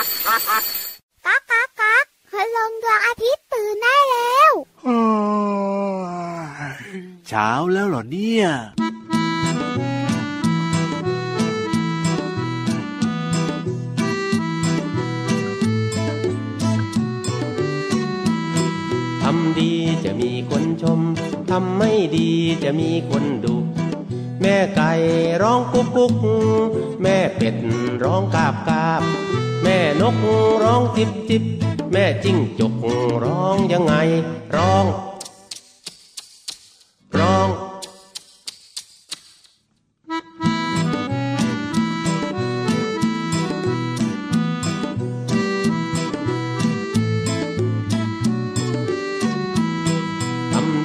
ก๊ากก๊ากก๊ากพลงดวงอาทิตย์ตื่นได้แล้วเช้าแล้วเหรอเนี่ยทำดีจะมีคนชม ทำไม่ดีจะมีคนดุ แม่ไก่ร้องกุ๊กกุ๊กแม่เป็ดร้องกาบกาบ แม่นกร้องจิบจิบแม่จิ้งจกร้องยังไง ร้องร้อง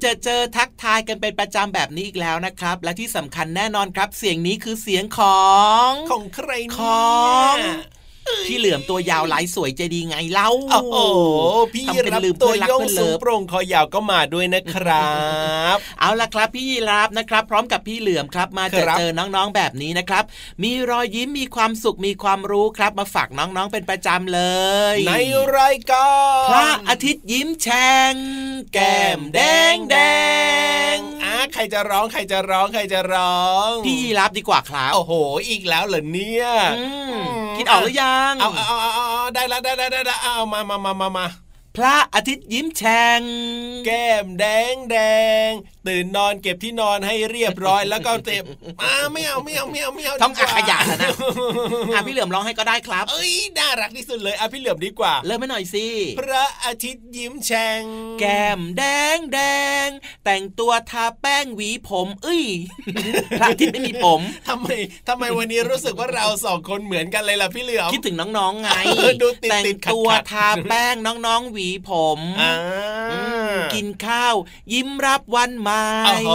เจอเจอทักทายกันเป็นประจำแบบนี้อีกแล้วนะครับ และที่สำคัญแน่นอนครับ เสียงนี้คือเสียงของของใครขเนี่องย พี่เหลือมตัวยาวลายสวยใจดีไงเล่าโอ้โหพี่ทำเป็นรับลืมตัเพื่วอนรักโยงเพื่อนสูเลิงฟโปร่งคอยาวก็มาด้วยนะครับ เอาล่ะครับพี่ยีรับนะครับ พร้อมกับพี่เหลือมครับ มาเจอครับเจอน้องๆแบบนี้นะครับ มีรอยยิ้มมีความสุขมีความรู้ครับ มาฝากน้องๆเป็นประจำเลย ในรายการพระอาทิตย์ยิ้มแฉ่งแก้มแดงแดงอะ ใครจะร้องใครจะร้องใครจะร้อง พี่ยีรับดีกว่าครับโอ้โห อีกแล้วเหรอเนี่ยอืมคิดออกหรือยังเอาเอาเอาเอาเอาได้แล้วได้ได้ได้ได้เอามามามามามาพระอาทิตย์ยิ้มแฉ่งแก้มแดงแดงตื่นนอนเก็บที่นอนให้เรียบร้อยแล้วก็เต็มมาไม่เอาไม่เอาไม่เอาไม่เอาต้องดีอากว่าขยะแล้วนะอะพี่เหลือมร้องให้ก็ได้ครับ เอ้ยน่ารักที่สุดเลยอะพี่เหลือมดีกว่า เริ่มไม่หน่อยสิพระอาทิตย์ยิ้มแฉ่งแก้มแดงแดงแต่งตัวทาแป้งหวีผมเอ้ยพระอาทิตย์ไม่มีผมทำไมทำไมวันนี้รู้สึกว่าเราสองคนเหมือนกันเลยล่ะพี่เหลือมคิดถึงน้องๆไงเออดูติดๆแต่งตัวขัดๆทาแป้งน้องๆหวีผมอ่าอืมกินข้าว ยิ้มรับวันใหม่โอ้โห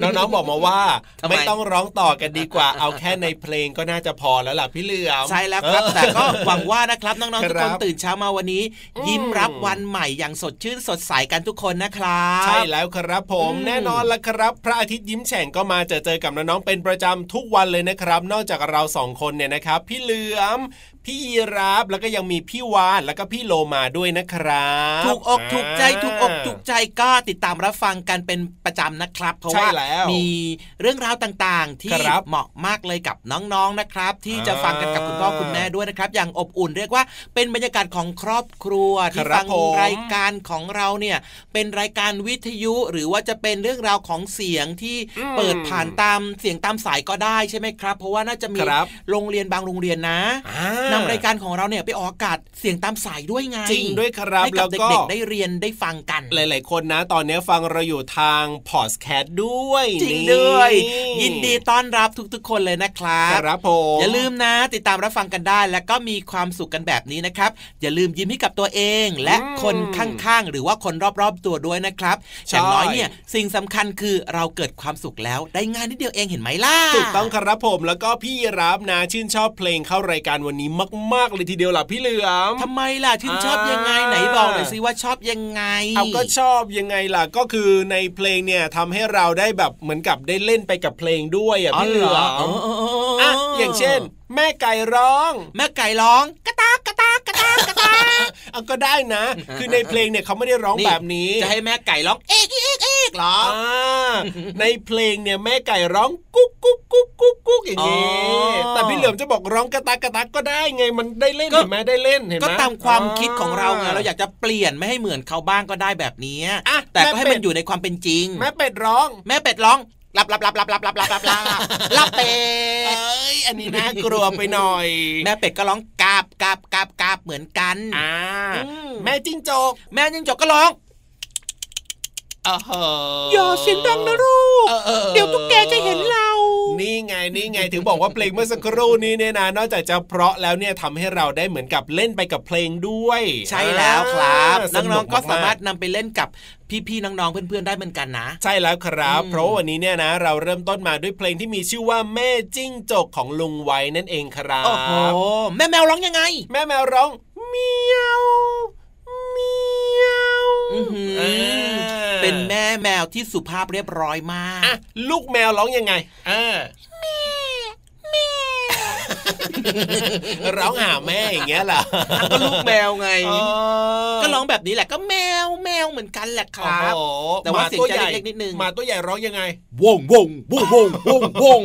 น้องๆบอกมาว่าทำไมไม่ต้องร้องต่อกันดีกว่า เอาแค่ในเพลงก็น่าจะพอแล้วล่ะพี่เหลือมใช่แล้วครับ แต่ก็หวังว่านะครับน้องๆทุกครัคนบตื่นเช้ามาวันนี้อืมยิ้มรับวันใหม่อย่างสดชื่นสดใสกันทุกคนนะครับใช่แล้วครับผมอืมแน่นอนละครับ พระอาทิตย์ยิ้มแฉ่งก็มาเจอเจอกับน้องๆเป็นประจำทุกวันเลยนะครับ นอกจากเราสองคนเนี่ยนะครับ พี่เหลือมพี่ยีรับแล้วก็ยังมีพี่วานแล้วก็พี่โลมาด้วยนะครับถูกอกถูกใจาถูกอกถูกใจก็ติดตามรับฟังกันเป็นประจำนะครับ เพราะใช่ว่าแล้วมีเรื่องราวต่างๆ ที่ครับเหมาะมากเลยกับน้องๆนะครับ ที่จะอ่าฟังกันกับคุณพ่อคุณแม่ด้วยนะครับ อย่างอบอุ่นเรียกว่าเป็นบรรยากาศของครอบครัวที่ครับฟังผมรายการของเราเนี่ยเป็นรายการวิทยุหรือว่าจะเป็นเรื่องราวของเสียงที่อืมเปิดผ่านตามเสียงตามสายก็ได้ใช่ไหมครับ เพราะว่าน่าจะมีครับโรงเรียนบางโรงเรียนนะอ่านำรายการของเราเนี่ยไปออกอากาศเสียงตามสายด้วยไงจริงด้วยครับให้กัแล้บวก็เด็กๆได้เรียนได้ฟังกัน หลาย ๆ คนนะ ตอนนี้ฟังเราอยู่ทางพอดแคสต์ด้วยจริงนี่ด้วยยินดีต้อนรับทุก ๆ คนเลยนะครับครับผมอย่าลืมนะ ติดตามรับฟังกันได้ แล้วก็มีความสุขกันแบบนี้นะครับ อย่าลืมยิ้มให้กับตัวเอง และคนข้างๆ หรือว่าคนรอบๆตัวด้วยนะครับอย่างน้อยเนี่ยสิ่งสำคัญคือเราเกิดความสุขแล้วได้งานนิดเดียวเองเห็นไหมล่ะถูกต้องครับผมแล้วก็พี่รับนะชื่นชอบเพลงเข้ารายการวันนี้มากๆเลยทีเดียวล่ะพี่เหลือมทำไมล่ะชื่นชอบยังไงอ่าไหนบอกหน่อยสิว่าชอบยังไง เอาก็ชอบยังไงล่ะก็คือในเพลงเนี่ยทำให้เราได้แบบเหมือนกับได้เล่นไปกับเพลงด้วยอะอ๋อพี่เหเหลืรออมอ๋ออะอย่างเช่น แม่ไก่ร้อง แม่ไก่ร้องกระตากกระตากกระตากกระตากเอาก็ได้นะ คือในเพลงเนี่ยเขาไม่ได้ร้องแบบนี้ จะให้แม่ไก่ร้องเอกเอกเอกเหรออ่าในเพลงเนี่ยแม่ไก่ร้องกุ๊กกุ๊กกุ๊กกุ๊กกุ๊กอย่างนี้อ๋อแต่พี่เหลือมจะบอกร้องกระตากกระตากก็ได้ไงมันได้เล่นก็เห็นไหมได้เล่นเห็นไหมก็ตามความคิดของเราไงเราอยากจะเปลี่ยนไม่ให้เหมือนเขาบ้างก็ได้แบบนี้อะแต่ก็ให้แม่เป็มัดนอยู่ในความเป็นจริง แม่เป็ดร้อง แม่เป็ดร้อง หลับหลับหลับหลับหลับหลับหลับหลับหลับหลับเป็เอด้ยอันนี้น่ากลัวไปหน่อย แม่เป็ดก็ร้องกาบกาบกาบกาบเหมือนกันอ่าแม่จิ้งจก แม่จิ้งจกก็ร้อง ออเหอย่าเสียงดังนะลูกเออออเดี๋ยวตุ๊กแกจะเห็นเรานนี่ไงนี่ไงถึงบอกว่าเพลงเมื่อสักครู่นี้เนี่ยนะนอกจากจะเพราะแล้วเนี่ยทำให้เราได้เหมือนกับเล่นไปกับเพลงด้วย ใช่แล้วครับสน้องๆก็สามารถกนำไปเล่นกับพี่ๆน้องๆเพื่อนๆได้เหมือนกันนะ ใช่แล้วครับอืมเพราะว่าวันนี้เนี่ยนะ เราเริ่มต้นมาด้วยเพลงที่มีชื่อว่าแม่จิ้งจกของลุงไว้นั่นเองครับโอ้โหแม่แมวร้องยังไง แม่แมวร้องเมียวเมียวอื้อหืออ่า เป็นแม่แมวที่สุภาพเรียบร้อยมากอะลูกแมวร้องยังไงอ่าร้องหาแม่อย่างเงี้ยเหรอก็ลูกแมวไงอ๋อก็ร้องแบบนี้แหละก็แมวแมวเหมือนกันแหละครับโอ้โหแต่ว่าหมเสียงจะเล็กๆนิดนึงหมาตัวใหญ่ร้องยังไงวงวงวงวงวงวง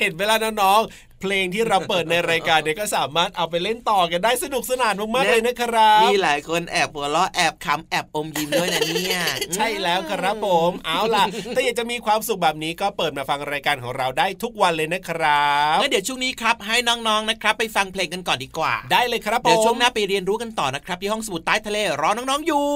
เห็นเวลาน้องๆ เพลงที่เราเปิดในรายการเนี่ยก็สามารถเอาไปเล่นต่อกันได้สนุกสนานมากๆเลยนะครับมีหลายคนแอบหัวเราะแอบขำแอบอมยิ้มด้วยนะเนี่ยใช่แล้วครับผมเอาล่ะถ้าอยากจะมีความสุขแบบนี้ก็เปิดมาฟังรายการของเราได้ทุกวันเลยนะครับงั้นเดี๋ยวช่วงนี้ครับให้น้องๆนะครับ ไปฟังเพลงกันก่อนดีกว่า ได้เลยครับผมเดี๋ยวช่วงหน้าไปเรียนรู้กันต่อนะครับที่ห้องสมุดใต้ทะเลรอน้องๆอยู่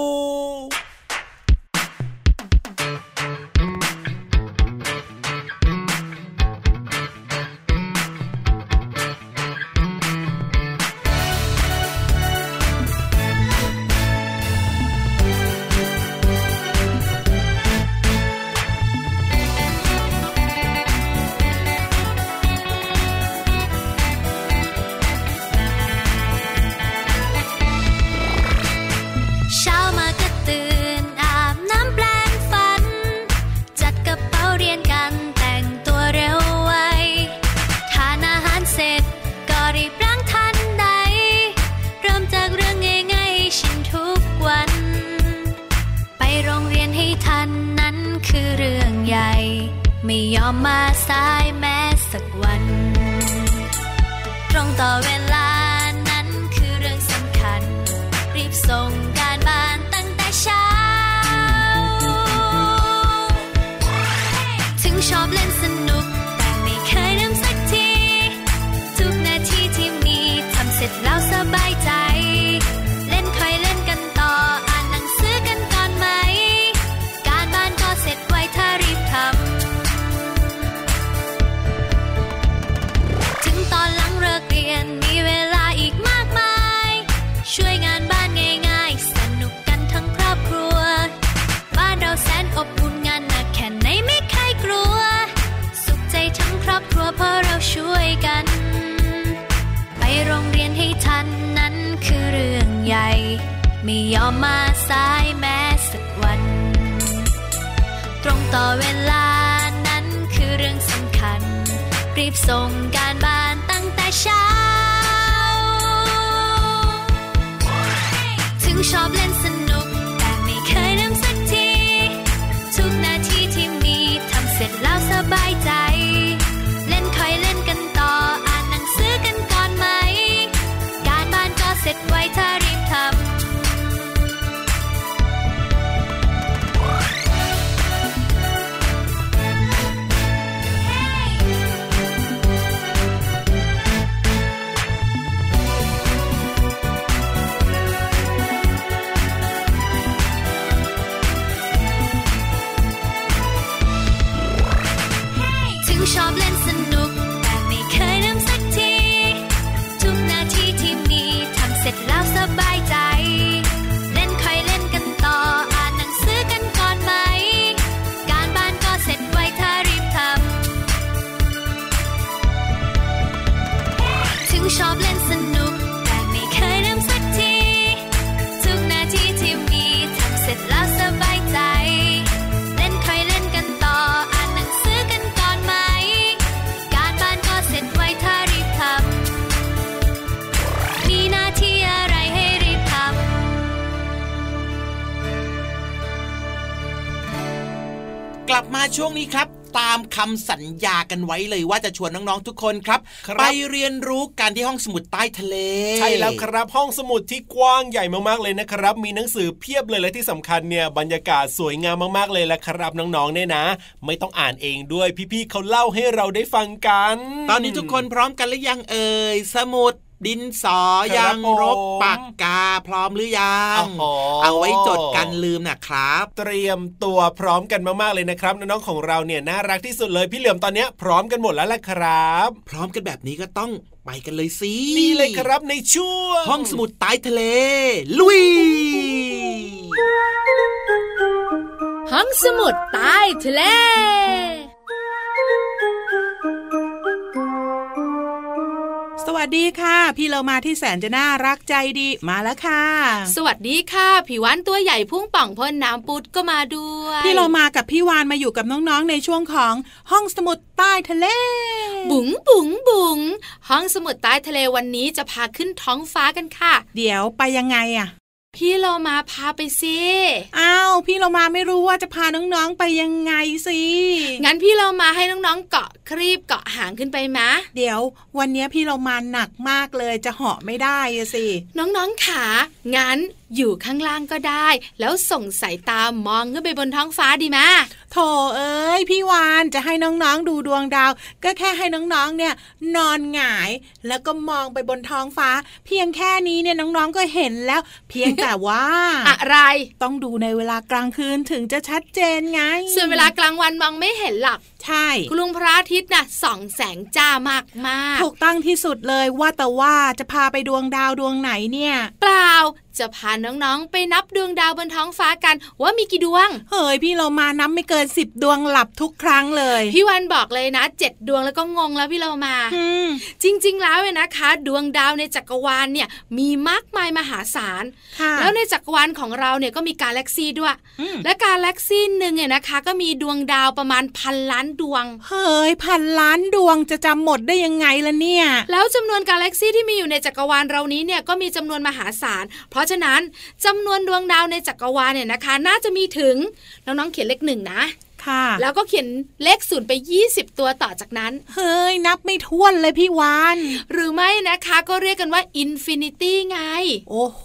ตรงต่อเวลานั้นคือเรื่องสำคัญ รีบส่งการบ้านตั้งแต่เช้า ถึงชอบเล่น ทำเกลับมาช่วงนี้ครับตามคำสัญญากันไว้เลยว่าจะชวนน้อง ๆ ทุกคนครับครับไปเรียนรู้กันที่ห้องสมุดใต้ทะเล ใช่แล้วครับห้องสมุดที่กว้างใหญ่มากๆเลยนะครับ มีหนังสือเพียบเลยและที่สำคัญเนี่ยบรรยากาศสวยงามมากๆเลยแหละครับน้องๆเนี่ยนะ ไม่ต้องอ่านเองด้วยพี่ๆเขาเล่าให้เราได้ฟังกัน ตอนนี้ทุกคนพร้อมกันหรือยังเอ่ยสมุด ดินสอยังรบปากกาพร้อมหรือยัง เอาไว้จดกันลืมนะครับ เตรียมตัวพร้อมกันมากๆเลยนะครับน้องๆของเราเนี่ยน่ารักที่สุดเลยพี่เหลือมตอนนี้พร้อมกันหมดแล้วแหละครับ พร้อมกันแบบนี้ก็ต้องไปกันเลยสินี่เลยครับในช่วงห้องสมุดใต้ทะเล ลุย ห้องสมุดใต้ทะเล วัสดีค่ะ พี่เรามาที่แสนจะน่ารักใจดีมาแล้วค่ะ สวัสดีค่ะผิววันตัวใหญ่พุ่งป่องพ่นน้ำปุดก็มาด้วย พี่เรามากับพี่วานมาอยู่กับน้องๆในช่วงของห้องสมุดใต้ทะเล บุ๋งบุ๋งบุ๋งห้องสมุดใต้ทะเลวันนี้จะพาขึ้นท้องฟ้ากันค่ะ เดี๋ยวไปยังไงอะ พี่เรามาพาไปสิ อ้าว พี่เรามาไม่รู้ว่าจะพาน้องๆไปยังไงสิ งั้นพี่เรามาให้น้องๆเกาะครีบเกาะหางขึ้นไปมะ เดี๋ยว วันนี้พี่เรามาหนักมากเลยจะเหาะไม่ได้สิ น้องๆขา งั้น อยู่ข้างล่างก็ได้ แล้วส่งสายตามองขึ้นไปบนท้องฟ้าดีไหมโถเอ้ยพี่วานจะให้น้องๆดูดวงดาว ก็แค่ให้น้องๆเนี่ยนอนหงาย แล้วก็มองไปบนท้องฟ้า เพียงแค่นี้เนี่ยน้องๆก็เห็นแล้ว เพียงแต่ว่าอะไรต้องดูในเวลากลางคืนถึงจะชัดเจนไง ส่วนเวลากลางวันมองไม่เห็นหลัก ใช่ คุณลุงพระอาทิตย์น่ะส่องแสงจ้ามากมากถูกตั้งที่สุดเลยว่าแต่ว่าจะพาไปดวงดาวดวงไหนเนี่ย เปล่าจะพาน้องๆ ไปนับดวงดาวบนท้องฟ้ากัน ว่ามีกี่ดวง เฮ้ยพี่เรามานับไม่เกินสิบดวงหลับทุกครั้งเลย พี่วันบอกเลยนะเจ็ดดวงแล้วก็งงแล้วพี่เรามาจริง ๆ แล้วเนะคะ ดวงดาวในจักรวาลเนี่ยมีมากมายมหาศาลแล้วในจักรวาลของเราเนี่ยก็มีกาแล็กซี่ด้วย และกาแล็กซี่หนึ่งเนี่ยนะคะ ก็มีดวงดาวประมาณพันล้านดวง เฮ้ยพันล้านดวงจะจำหมดได้ยังไงล่ะเนี่ย แล้วจำนวนกาแล็กซี่ที่มีอยู่ในจักรวาลเรานี้เนี่ยก็มีจำนวนมหาศาล เพราะฉะนั้นจำนวนดวงดาวในจักรวาลเนี่ยนะคะ น่าจะมีถึงน้องๆเขียนเลขหนึ่งนะ ค่ะ แล้วก็เขียนเลขศูนย์ไป 20 ตัวต่อจากนั้น เฮ้ย นับไม่ท้วนเลยพี่วานหรือไม่นะคะก็เรียกกันว่า infinity ไง โอ้โห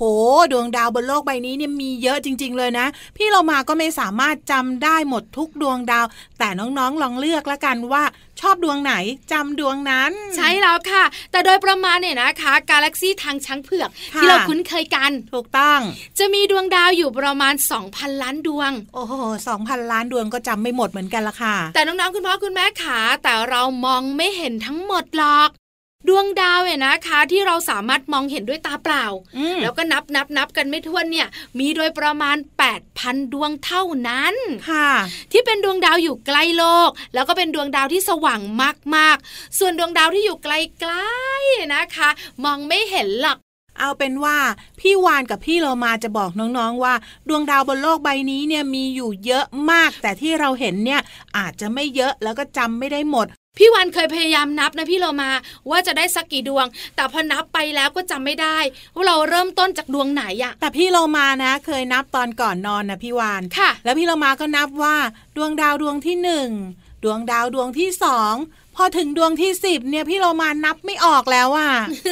ดวงดาวบนโลกใบนี้เนี่ยมีเยอะจริง ๆ เลยนะ พี่เรามาก็ไม่สามารถจำได้หมดทุกดวงดาว แต่น้องๆลองเลือกละกันว่า ชอบดวงไหนจำดวงนั้น ใช่แล้วค่ะ แต่โดยประมาณเนี่ยนะคะ กาแล็กซี่ทางช้างเผือก ที่เราคุ้นเคยกันถูกต้อง จะมีดวงดาวอยู่ประมาณ 2,000 ล้านดวง โอ้โหสองพันล้านดวงก็จำไม่หมดเหมือนกันละค่ะ แต่น้องๆคุณพ่อคุณแม่ขาแต่เรามองไม่เห็นทั้งหมดหรอก ดวงดาวเนี่ยนะคะ ที่เราสามารถมองเห็นด้วยตาเปล่า แล้วก็นับนับนับกันไม่ถ้วนเนี่ย มีโดยประมาณ 8,000 ดวงเท่านั้นค่ะ ที่เป็นดวงดาวอยู่ใกล้โลก แล้วก็เป็นดวงดาวที่สว่างมากๆ ส่วนดวงดาวที่อยู่ไกลๆนะคะ มองไม่เห็นหรอกเอาเป็นว่าพี่วานกับพี่เรามาจะบอกน้องๆว่า ดวงดาวบนโลกใบนี้เนี่ยมีอยู่เยอะมาก แต่ที่เราเห็นเนี่ยอาจจะไม่เยอะแล้วก็จำไม่ได้หมด พี่วันเคยพยายามนับนะพี่เรามาว่าจะได้สักกี่ดวง แต่พอนับไปแล้วก็จำไม่ได้ว่าเราเริ่มต้นจากดวงไหนอะแต่พี่เรามานะ เคยนับตอนก่อนนอนนะพี่วานค่ะ แล้วพี่เรามาก็นับว่าดวงดาวดวงที่หนึ่งดวงดาวดวงที่สอง พอถึงดวงที่สิบเนี่ยพี่โรมานับไม่ออกแล้วอะ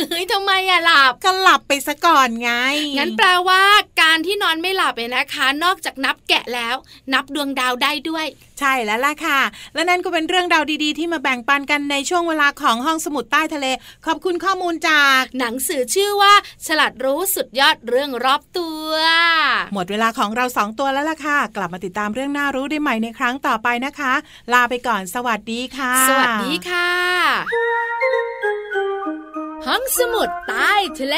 เฮ้ยทำไมอะหลับก็หลับไปซะก่อนไง งั้นแปลว่าการที่นอนไม่หลับเนี่ยนะคะ นอกจากนับแกะแล้ว นับดวงดาวได้ด้วยใช่แล้วล่ะค่ะ และนั่นก็เป็นเรื่องราวดีๆ ที่มาแบ่งปันกันในช่วงเวลาของห้องสมุดใต้ทะเล ขอบคุณข้อมูลจากหนังสือชื่อว่า ฉลาดรู้สุดยอดเรื่องรอบตัว หมดเวลาของเราสองตัวแล้วล่ะค่ะ กลับมาติดตามเรื่องน่ารู้ได้ใหม่ในครั้งต่อไปนะคะ ลาไปก่อนสวัสดีค่ะ สวัสดีีค่ะ ห้องสมุดใต้ทะเล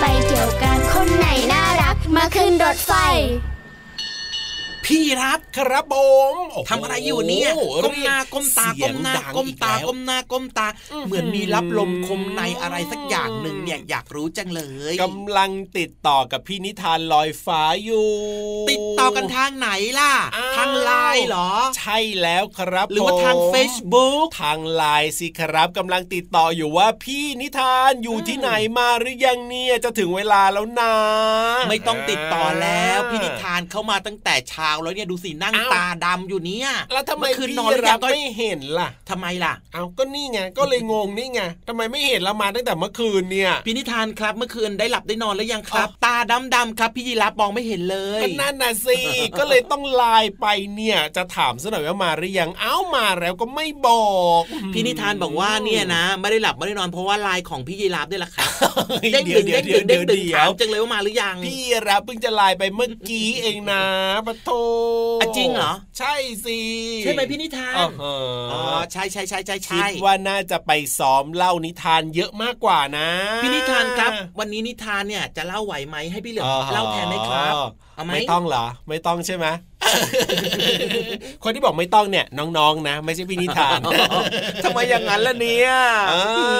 ไปเที่ยวกันคนไหนน่ารัก มาขึ้นรถไฟ พี่รับครับผมโโหทำอะไรอยู่เนี่ยก้มหน้าก้มตาเสีก้ยงมหน้าดังก้มตาอีกแล้วก้มหน้าก้มตา เหมือนมีรับลมคมในอะไรสักอย่างหนึ่งเนี่ยอยากรู้จังเลยกำลังติดต่อกับพี่นิทานลอยฟ้าอยู่ ติดต่อกันทางไหนล่ะอ้าวทางไลน์เหรอ ใช่แล้วครับ หรือว่าผมทาง Facebook ทางไลน์สิครับกำลังติดต่ออยู่ว่าพี่นิทานอยู่ที่ไหนมาหรือยังเนี่ยจะถึงเวลาแล้วนะ ไม่ต้องติดต่อแล้วพี่นิทานเข้ามาตั้งแต่เช้าแล้วเนี่ยดูสินั่งอ้าวตาดำอยู่เนี่ยแล้วทำไมเอคืนพี่นอนหรือรัยับงก็ไม่เห็นล่ะทำไมล่ะ เอาก็นี่ไงก็เลยงงนี่ไงทำไมไม่เห็นเรามาตั้งแต่เมื่อคืนเนี่ยพี่นิทานครับเมื่อคืนได้หลับได้นอนแล้วยังครับอ๋อตาดำๆครับพี่ยีรับมองไม่เห็นเลยก็นั่นน่ะสิก็เลยต้องไลน์ไปเนี่ยจะถามซะหน่อยว่ามาหรือยังเอ้ามาแล้วก็ไม่บอกพี่นิทานบอกว่าเนี่ยนะ ไม่ได้หลับไม่ได้นอนเพราะว่าไลน์ของพี่ยีรับด้วยล่ะครับเฮ้ยเด้งเดี๋ดึยวงเดี๋ยเด้วงเดี๋ดึยวงเดี๋เด้ยวงดึงเดี๋ยวถามจังเลยว่ามาหรือยังพี่รับเพิ่งจะไลน์ไปเมื่อกี้เองนะปะโทอะจริงเหรอ ใช่สิใช่ไหมพี่นิทานอ๋ออ๋อใช่ใช่ใช่ใช่คิใช่ดว่าน่าจะไปซ้อมเล่านิทานเยอะมากกว่านะ พี่นิทานครับ วันนี้นิทานเนี่ยจะเล่าไหวไหมให้พี่เหลือมอ๋อเล่าแทนไหมครับ เอาไหมไม่ต้องเหรอ ไม่ต้องใช่ไหม คนที่บอกไม่ต้องเนี่ยน้องๆนะ ไม่ใช่พี่นิทานทำไมอย่างนั้นล่ะเนี่ยเอ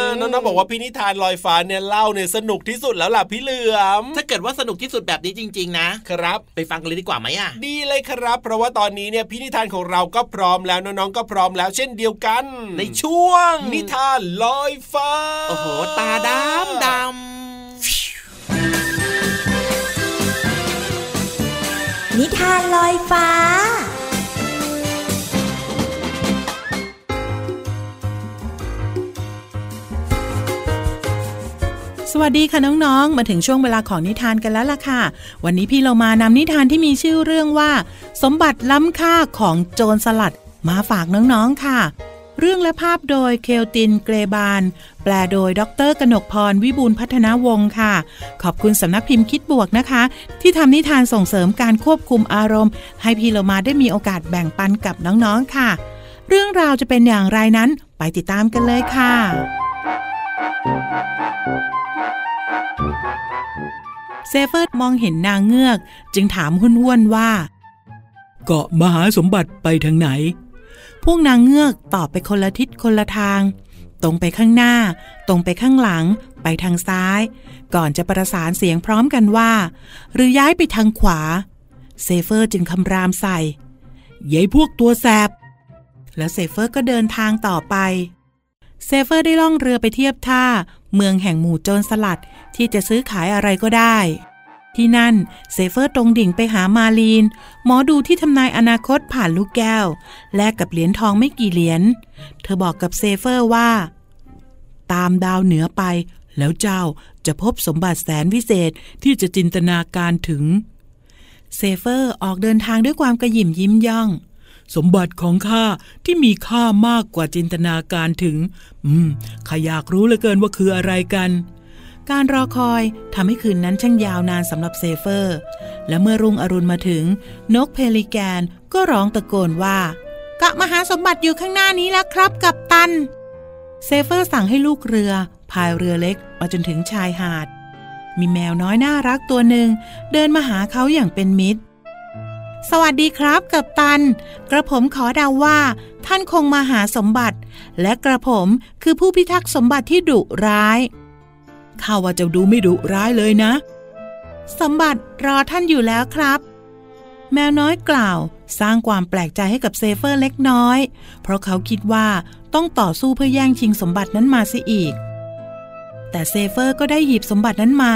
อน้องๆบอกว่าพี่นิทานลอยฟ้าเนี่ยเล่าเนี่ยสนุกที่สุดแล้วล่ะพี่เหลือม ถ้าเกิดว่าสนุกที่สุดแบบนี้จริง ๆ นะ ครับ ไปฟังกันเลยดีกว่าไหมอะดีเลยครับ เพราะว่าตอนนี้เนี่ยพี่นิทานของเราก็พร้อมแล้วน้องๆก็พร้อมแล้ว เช่นเดียวกัน ในช่วง นิทานลอยฟ้าโอ้โหตาดำดำ นิทานลอยฟ้า สวัสดีค่ะน้องๆ มาถึงช่วงเวลาของนิทานกันแล้วล่ะค่ะ วันนี้พี่เรามานำนิทานที่มีชื่อเรื่องว่า สมบัติล้ำค่าของโจรสลัดมาฝากน้องๆค่ะ เรื่องและภาพโดยเคลตินเกรบาน แปลโดยดรกนกพร วิบูลพัฒนาวงศ์ค่ะ ขอบคุณสำนักพิมพ์คิดบวกนะคะ ที่ทำนิทานส่งเสริมการควบคุมอารมณ์ ให้พี่เรามาได้มีโอกาสแบ่งปันกับน้องๆค่ะ เรื่องราวจะเป็นอย่างไรนั้นไปติดตามกันเลยค่ะ เซเฟิร์ดมองเห็นนางเงือก จึงถามหุ้นห้วนว่า เกาะมหาสมบัติไปทางไหน พวกนางเงือกตอบไปคนละทิศคนละทาง ตรงไปข้างหน้า ตรงไปข้างหลัง ไปทางซ้าย ก่อนจะประสานเสียงพร้อมกันว่า หรือย้ายไปทางขวา เซเฟอร์จึงคำรามใส่ยายพวกตัวแสบ แล้วเซเฟอร์ก็เดินทางต่อไป เซเฟอร์ได้ล่องเรือไปเทียบท่า เมืองแห่งหมู่โจรสลัดที่จะซื้อขายอะไรก็ได้ ที่นั่นเซเฟอร์ตรงดิ่งไปหามาลีน หมอดูที่ทำนายอนาคตผ่านลูกแก้ว แลกกับเหรียญทองไม่กี่เหรียญ เธอบอกกับเซเฟอร์ว่า ตามดาวเหนือไป แล้วเจ้าจะพบสมบัติแสนวิเศษที่จะจินตนาการถึง เซเฟอร์ออกเดินทางด้วยความกระหยิ่มยิ้มย่อง สมบัติของข้าที่มีค่ามากกว่าจินตนาการถึง อืมข้าอยากรู้เหลือเกินว่าคืออะไรกัน การรอคอยทำให้คืนนั้นช่างยาวนานสำหรับเซเฟอร์ และเมื่อรุ่งอรุณมาถึง นกเพลิแกนก็ร้องตะโกนว่ากะมหาสมบัติอยู่ข้างหน้านี้แล้วครับกับตัน เซเฟอร์สั่งให้ลูกเรือ พายเรือเล็กมาจนถึงชายหาด มีแมวน้อยน่ารักตัวหนึ่ง เดินมาหาเขาอย่างเป็นมิตร สวัสดีครับกับตัน กระผมขอเดาว่า ท่านคงมาหาสมบัติ และกระผมคือผู้พิทักษ์สมบัติที่ดุร้าย ข้าว่าจะดูไม่ดุร้ายเลยนะ สมบัติรอท่านอยู่แล้วครับ แมวน้อยกล่าวสร้างความแปลกใจให้กับเซเฟอร์เล็กน้อย เพราะเขาคิดว่าต้องต่อสู้เพื่อแย่งชิงสมบัตินั้นมาเสียอีก แต่เซเฟอร์ก็ได้หยิบสมบัตินั้นมา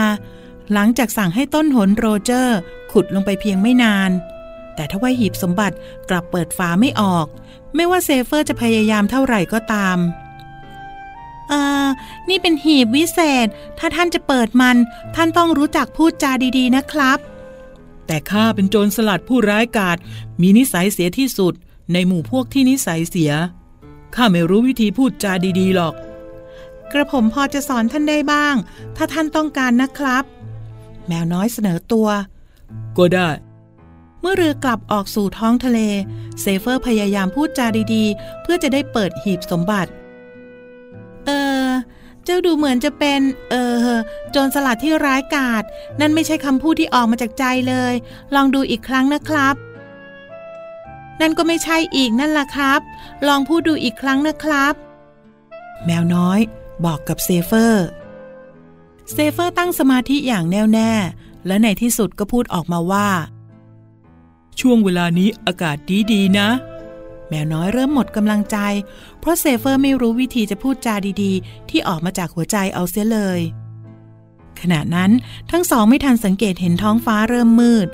หลังจากสั่งให้ต้นหนโรเจอร์ ขุดลงไปเพียงไม่นาน แต่ถ้าว่าหีบสมบัติกลับเปิดฝาไม่ออก ไม่ว่าเซเฟอร์จะพยายามเท่าไหร่ก็ตาม เออนี่เป็นหีบวิเศษ ถ้าท่านจะเปิดมัน ท่านต้องรู้จักพูดจาดีๆนะครับ แต่ข้าเป็นโจรสลัดผู้ร้ายกาจมีนิสัยเสียที่สุด ในหมู่พวกที่นิสัยเสียข้าไม่รู้วิธีพูดจาดีๆหรอก กระผมพอจะสอนท่านได้บ้าง ถ้าท่านต้องการนะครับ แมวน้อยเสนอตัว ก็ได้ เมื่อเรือกลับออกสู่ท้องทะเล เซเฟอร์พยายามพูดจาดีๆ เพื่อจะได้เปิดหีบสมบัติ เออ เจ้าดูเหมือนจะเป็น เออ โจรสลัดที่ร้ายกาจนั่นไม่ใช่คำพูดที่ออกมาจากใจเลย ลองดูอีกครั้งนะครับ นั่นก็ไม่ใช่อีกนั่นล่ะครับ ลองพูดดูอีกครั้งนะครับ แมวน้อย บอกกับเซเฟอร์เซเฟอร์ตั้งสมาธิอย่างแน่วแน่ และในที่สุดก็พูดออกมาว่า ช่วงเวลานี้อากาศดีๆนะ แมวน้อยเริ่มหมดกำลังใจ เพราะเซเฟอร์ไม่รู้วิธีจะพูดจาดีๆ ที่ออกมาจากหัวใจเอาเสียเลย ขณะนั้นทั้งสองไม่ทันสังเกตเห็นท้องฟ้าเริ่มมืด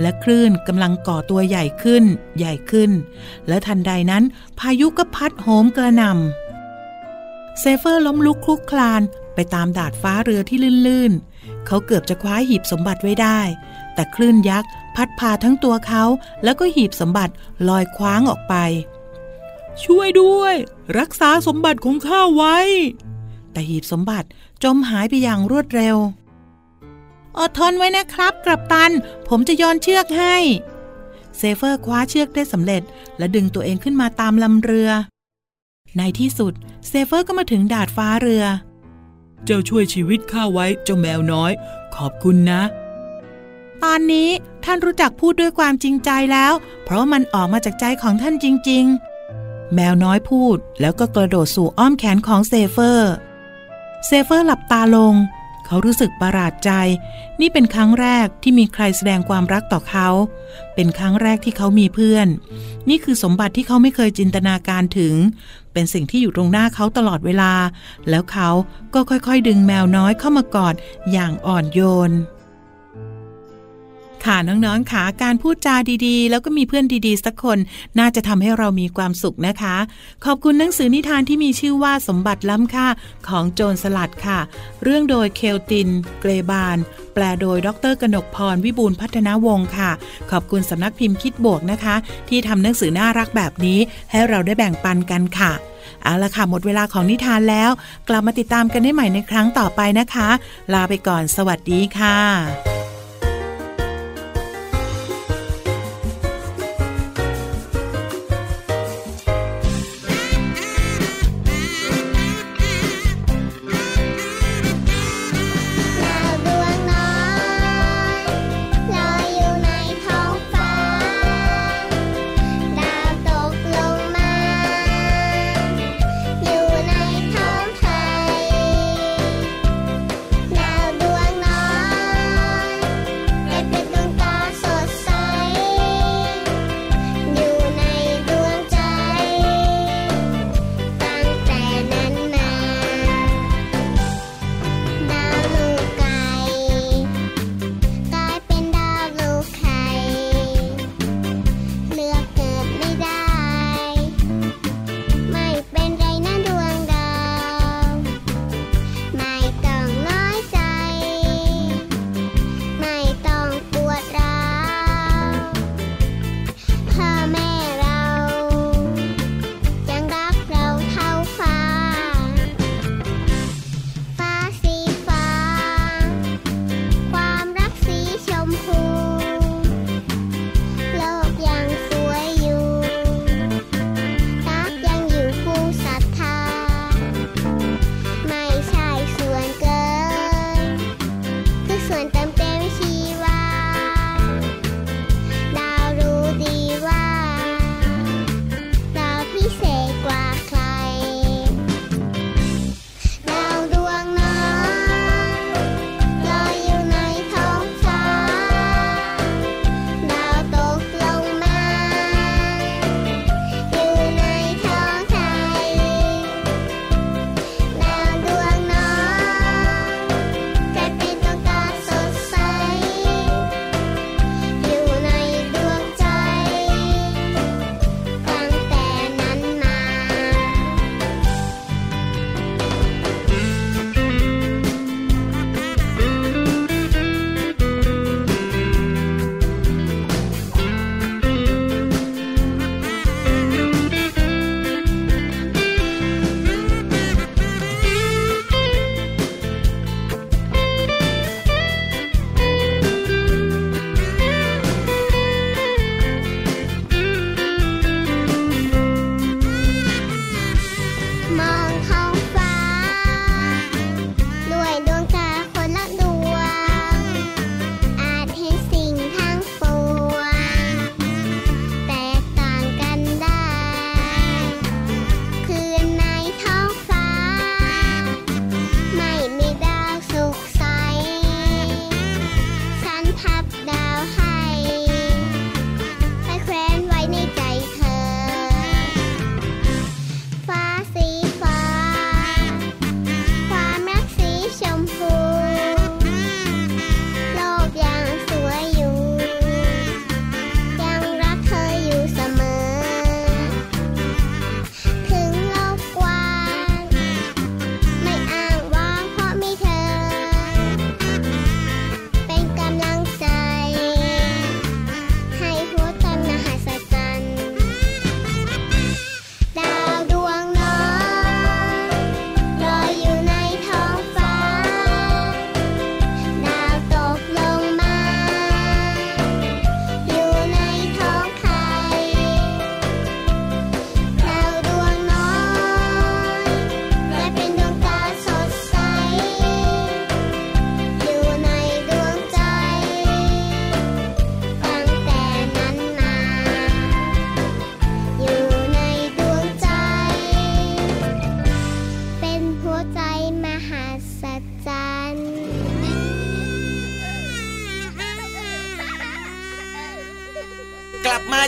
และคลื่นกำลังก่อตัวใหญ่ขึ้น ใหญ่ขึ้น และทันใดนั้นพายุก็พัดโหมกระหน่ำเซเฟอร์ล้มลุกคลุกคลานไปตามดาดฟ้าเรือที่ลื่นๆ เขาเกือบจะคว้าหีบสมบัติไว้ได้ แต่คลื่นยักษ์พัดพาทั้งตัวเขาแล้วก็หีบสมบัติลอยคว้างออกไป ช่วยด้วย รักษาสมบัติของข้าไว้ แต่หีบสมบัติจมหายไปอย่างรวดเร็ว อดทนไว้นะครับกลับตัน ผมจะย้อนเชือกให้ เซเฟอร์คว้าเชือกได้สำเร็จ และดึงตัวเองขึ้นมาตามลำเรือ ในที่สุด เซเฟอร์ก็มาถึงดาดฟ้าเรือ เจ้าช่วยชีวิตข้าไว้เจ้าแมวน้อย ขอบคุณนะ ตอนนี้ท่านรู้จักพูดด้วยความจริงใจแล้ว เพราะมันออกมาจากใจของท่านจริง ๆ แมวน้อยพูดแล้วก็กระโดดสู่อ้อมแขนของเซเฟอร์ เซเฟอร์หลับตาลง เขารู้สึกประหลาดใจ นี่เป็นครั้งแรกที่มีใครแสดงความรักต่อเขา เป็นครั้งแรกที่เขามีเพื่อน นี่คือสมบัติที่เขาไม่เคยจินตนาการถึง เป็นสิ่งที่อยู่ตรงหน้าเขาตลอดเวลา แล้วเขาก็ค่อยๆ ดึงแมวน้อยเข้ามากอดอย่างอ่อนโยน ค่ะน้องๆค่ะการพูดจาดีๆ แล้วก็มีเพื่อนดีๆ สักคน น่าจะทำให้เรามีความสุขนะคะ ขอบคุณหนังสือนิทานที่มีชื่อว่าสมบัติล้ำค่าของโจรสลัดค่ะ เรื่องโดยเคลติน เกรบานแปลโดยดรกนกพร วิบูลพัฒนาวงศ์ค่ะ ขอบคุณสำนักพิมพ์คิดบวกนะคะ ที่ทำหนังสือน่ารักแบบนี้ ให้เราได้แบ่งปันกันค่ะ เอาละค่ะ หมดเวลาของนิทานแล้ว กลับมาติดตามกันได้ใหม่ในครั้งต่อไปนะคะ ลาไปก่อน สวัสดีค่ะ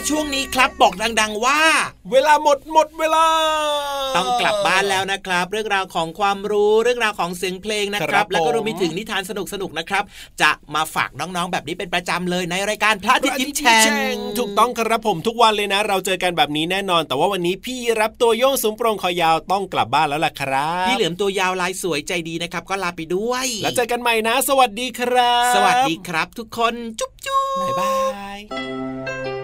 ช่วงนี้ครับบอกดัง ๆ ว่า เวลาหมดหมดเวลา ต้องกลับบ้านแล้วนะครับ เรื่องราวของความรู้เรื่องราวของเสียงเพลงนะคครัรับบแล้วก็ผมรวมไปถึงนิทานสนุกๆนะครับ จะมาฝากน้องๆ แบบนี้เป็นประจำเลยในรายการพระอาทิตย์ยิ้มแฉ่งถูกต้องครับผมทุกวันเลยนะ เราเจอกันแบบนี้แน่นอน แต่ว่าวันนี้พี่รับตัวโยงสูงโปรงคอยาวต้องกลับบ้านแล้วล่ะครับพี่เหลือมตัวยาวลายสวยใจดีนะครับ ก็ลาไปด้วย แล้วเจอกันใหม่นะ สวัสดีครับ สวัสดีครับ ทุกคนจุ๊บจุ๊บบ๊ายบาย